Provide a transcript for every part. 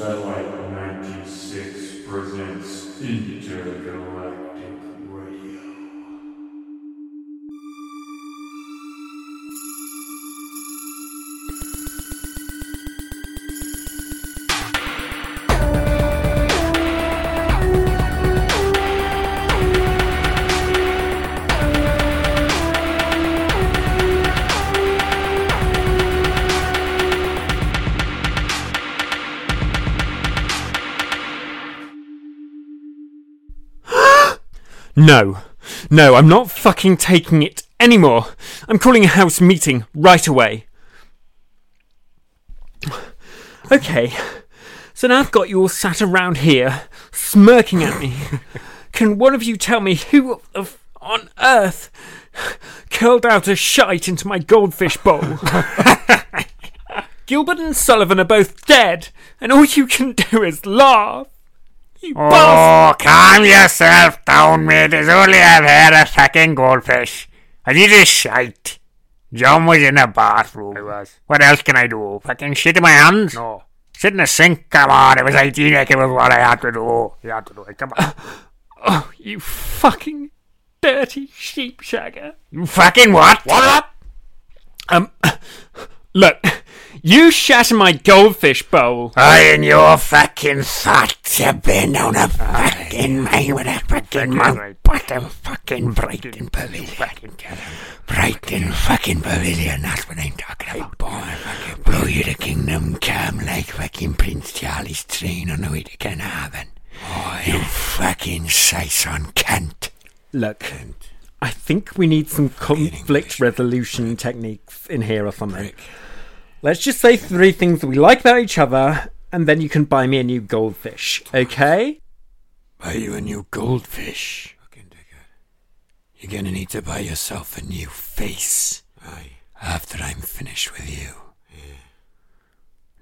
Satellite 96 presents Intergalactic No. No, I'm not fucking taking it anymore. I'm calling a house meeting right away. Okay. So now I've got you all sat around here, smirking at me. Can one of you tell me who of, on earth curled out a shite into my goldfish bowl? Gilbert and Sullivan are both dead, and all you can do is laugh. You bastard! Oh, calm yourself down, mate. It's only I've had a fucking goldfish. I did a shite. John was in the bathroom. I was. What else can I do? Fucking shit in my hands? No. Sit in the sink, come on. It was hygienic. It was what I had to do. You had to do it. Come on. Oh, you fucking dirty sheep shagger. you fucking what? What up? Um, look, you shat in my goldfish bowl. I and your fucking thoughts have been on a fucking mine with a fucking mount. What a fucking Brighton pavilion. Brighton fucking pavilion, that's what I'm talking about. Boy, blow you to kingdom come like fucking Prince Charlie's train on the way to Carnarvon. Oh, you fucking Sison cunt. Look, I think we need some conflict resolution techniques in here or something. Let's just say three things that we like about each other, and then you can buy me a new goldfish, okay? Buy you a new goldfish. Fucking dickhead. You're gonna need to buy yourself a new face. Aye. After I'm finished with you. Yeah.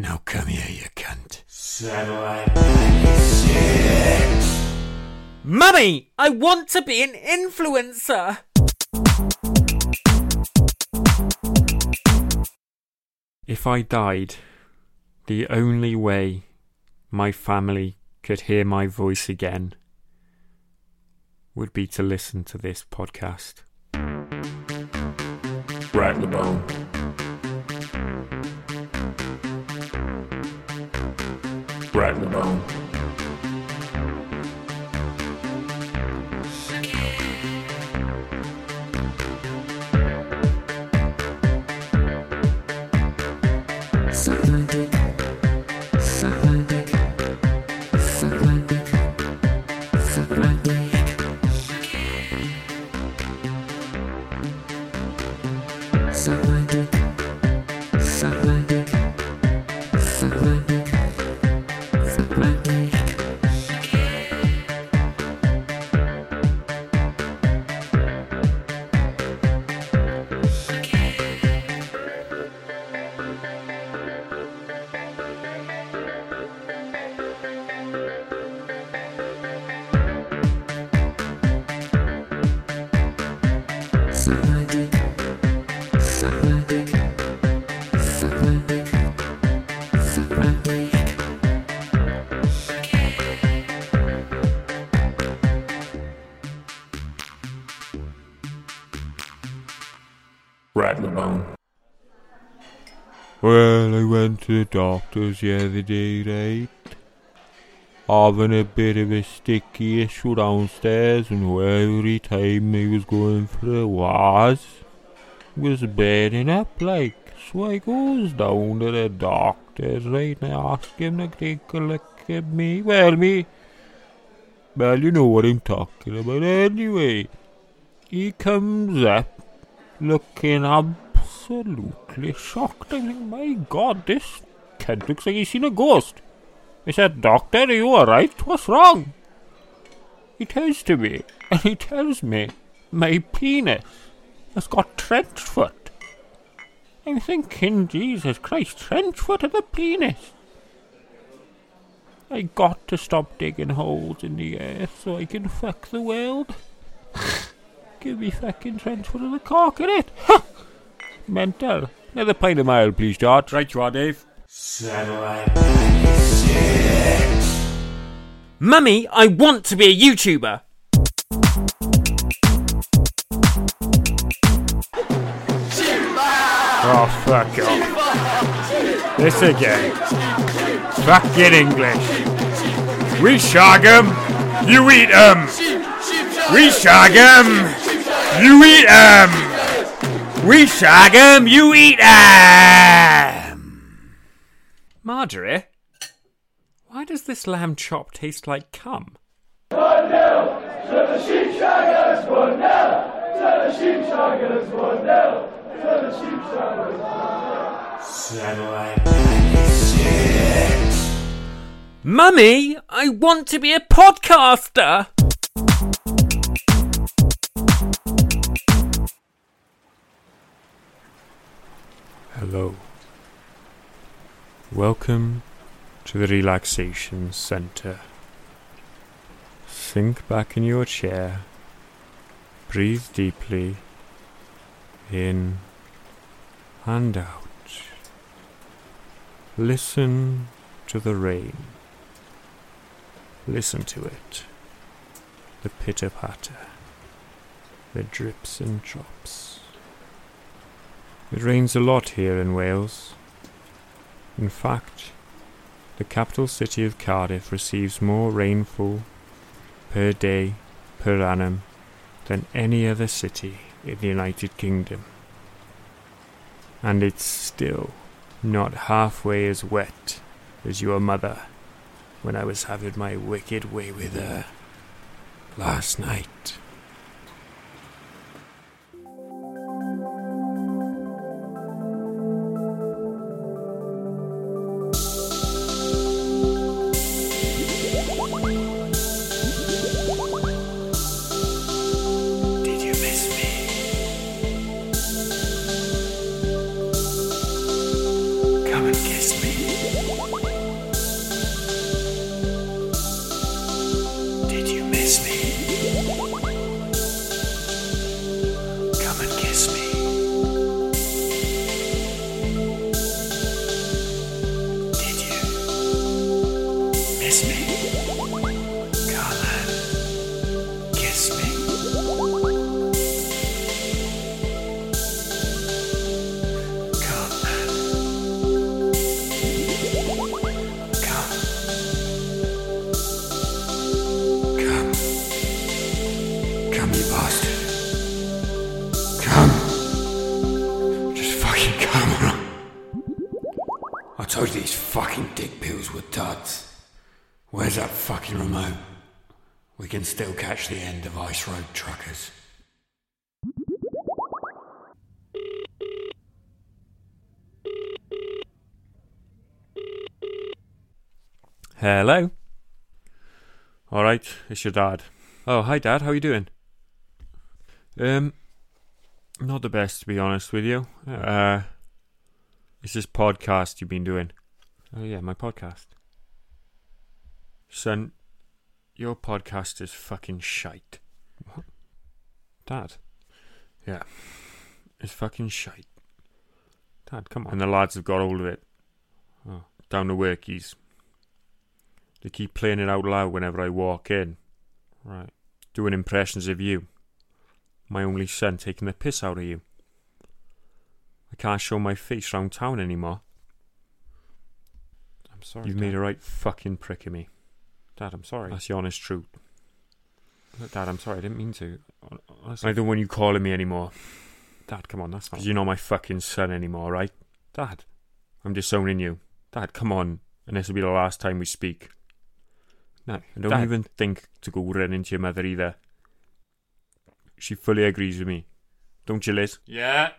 Now come here, you cunt. Satellite 96. Mummy, I want to be an influencer. If I died, the only way my family could hear my voice again would be to listen to this podcast. Rack the bone. Rack the bone. something. Well, I went to the doctor's the other day, right? Having a bit of a sticky issue downstairs, and every time I was going for a was, was bearing up like. So I goes down to the doctor's, right, and I ask him to take a look at me. Well, me. Well, you know what I'm talking about anyway. He comes up looking absolutely shocked. I think, my God, this kid looks like he's seen a ghost. I said, Doctor, are you alright? What's wrong? He turns to me and he tells me my penis has got trench foot. I'm thinking, Jesus Christ, trench foot of a penis. I got to stop digging holes in the earth so I can fuck the world. Give me fucking trench foot of the cock in it. Mental. Another pint of mile, please, George. Right you are, Dave. Satellite 96. Mummy, I want to be a YouTuber. Oh, fuck off. This again. Fucking English. We shag 'em, you eat 'em. We shag 'em, you eat 'em. We shag 'em, you eat 'em. Marjorie, why does this lamb chop taste like cum? Satellite 96. Mummy, I want to be a podcaster. Hello. Welcome to the Relaxation Center. Sink back in your chair. Breathe deeply. In and out. Listen to the rain. Listen to it. The pitter patter. The drips and drops. It rains a lot here in Wales. In fact, the capital city of Cardiff receives more rainfall per day per annum than any other city in the United Kingdom. And it's still not halfway as wet as your mother when I was having my wicked way with her last night. Miss me? Kiss me. Come. Come. Come, you bastard. Where's that fucking remote? We can still catch the end of Ice Road Truckers. Hello. All right, it's your dad. Oh, hi, Dad. How are you doing? Um, not the best to be honest with you. Uh, it's this podcast you've been doing. Oh yeah, my podcast. Son, your podcast is fucking shite. What? Dad. Yeah, it's fucking shite. Dad, come on. And the lads have got hold of it. Oh, down the workies. they keep playing it out loud whenever I walk in. Right. Doing impressions of you. My only son taking the piss out of you. I can't show my face round town anymore. I'm sorry. You've made a right fucking prick of me. Dad, I'm sorry. That's the honest truth. Dad, I'm sorry. I didn't mean to. I don't want you calling me anymore. Dad, come on. That's not. You're not my fucking son anymore, right? Dad. I'm disowning you. Dad, come on. And this will be the last time we speak. No. And don't Dad. even think to go running to your mother either. She fully agrees with me. Don't you, Liz? Yeah.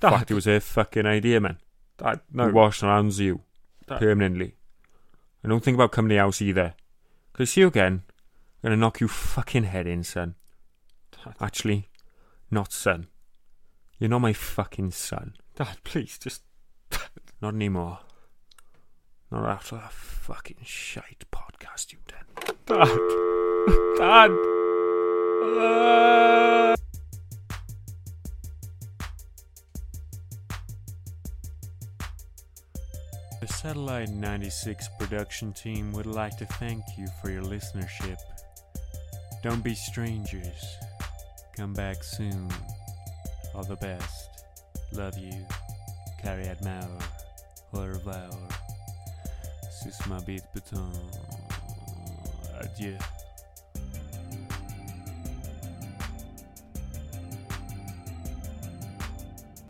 Fuck, it was her fucking idea, man. Dad, No. no. Wash hands of you. Dad. Permanently. And don't think about coming to the house either. Because see you again. I'm gonna knock you fucking head in, son. Dad. Actually, not son. You're not my fucking son. Dad, please, just. Not anymore. Not after that fucking shite podcast you've done. Dad. Dad. Satellite 96 production team would like to thank you for your listenership. Don't be strangers. Come back soon. All the best. Love you. Carry Admire. Au revoir. Sus ma bite beton. Adieu.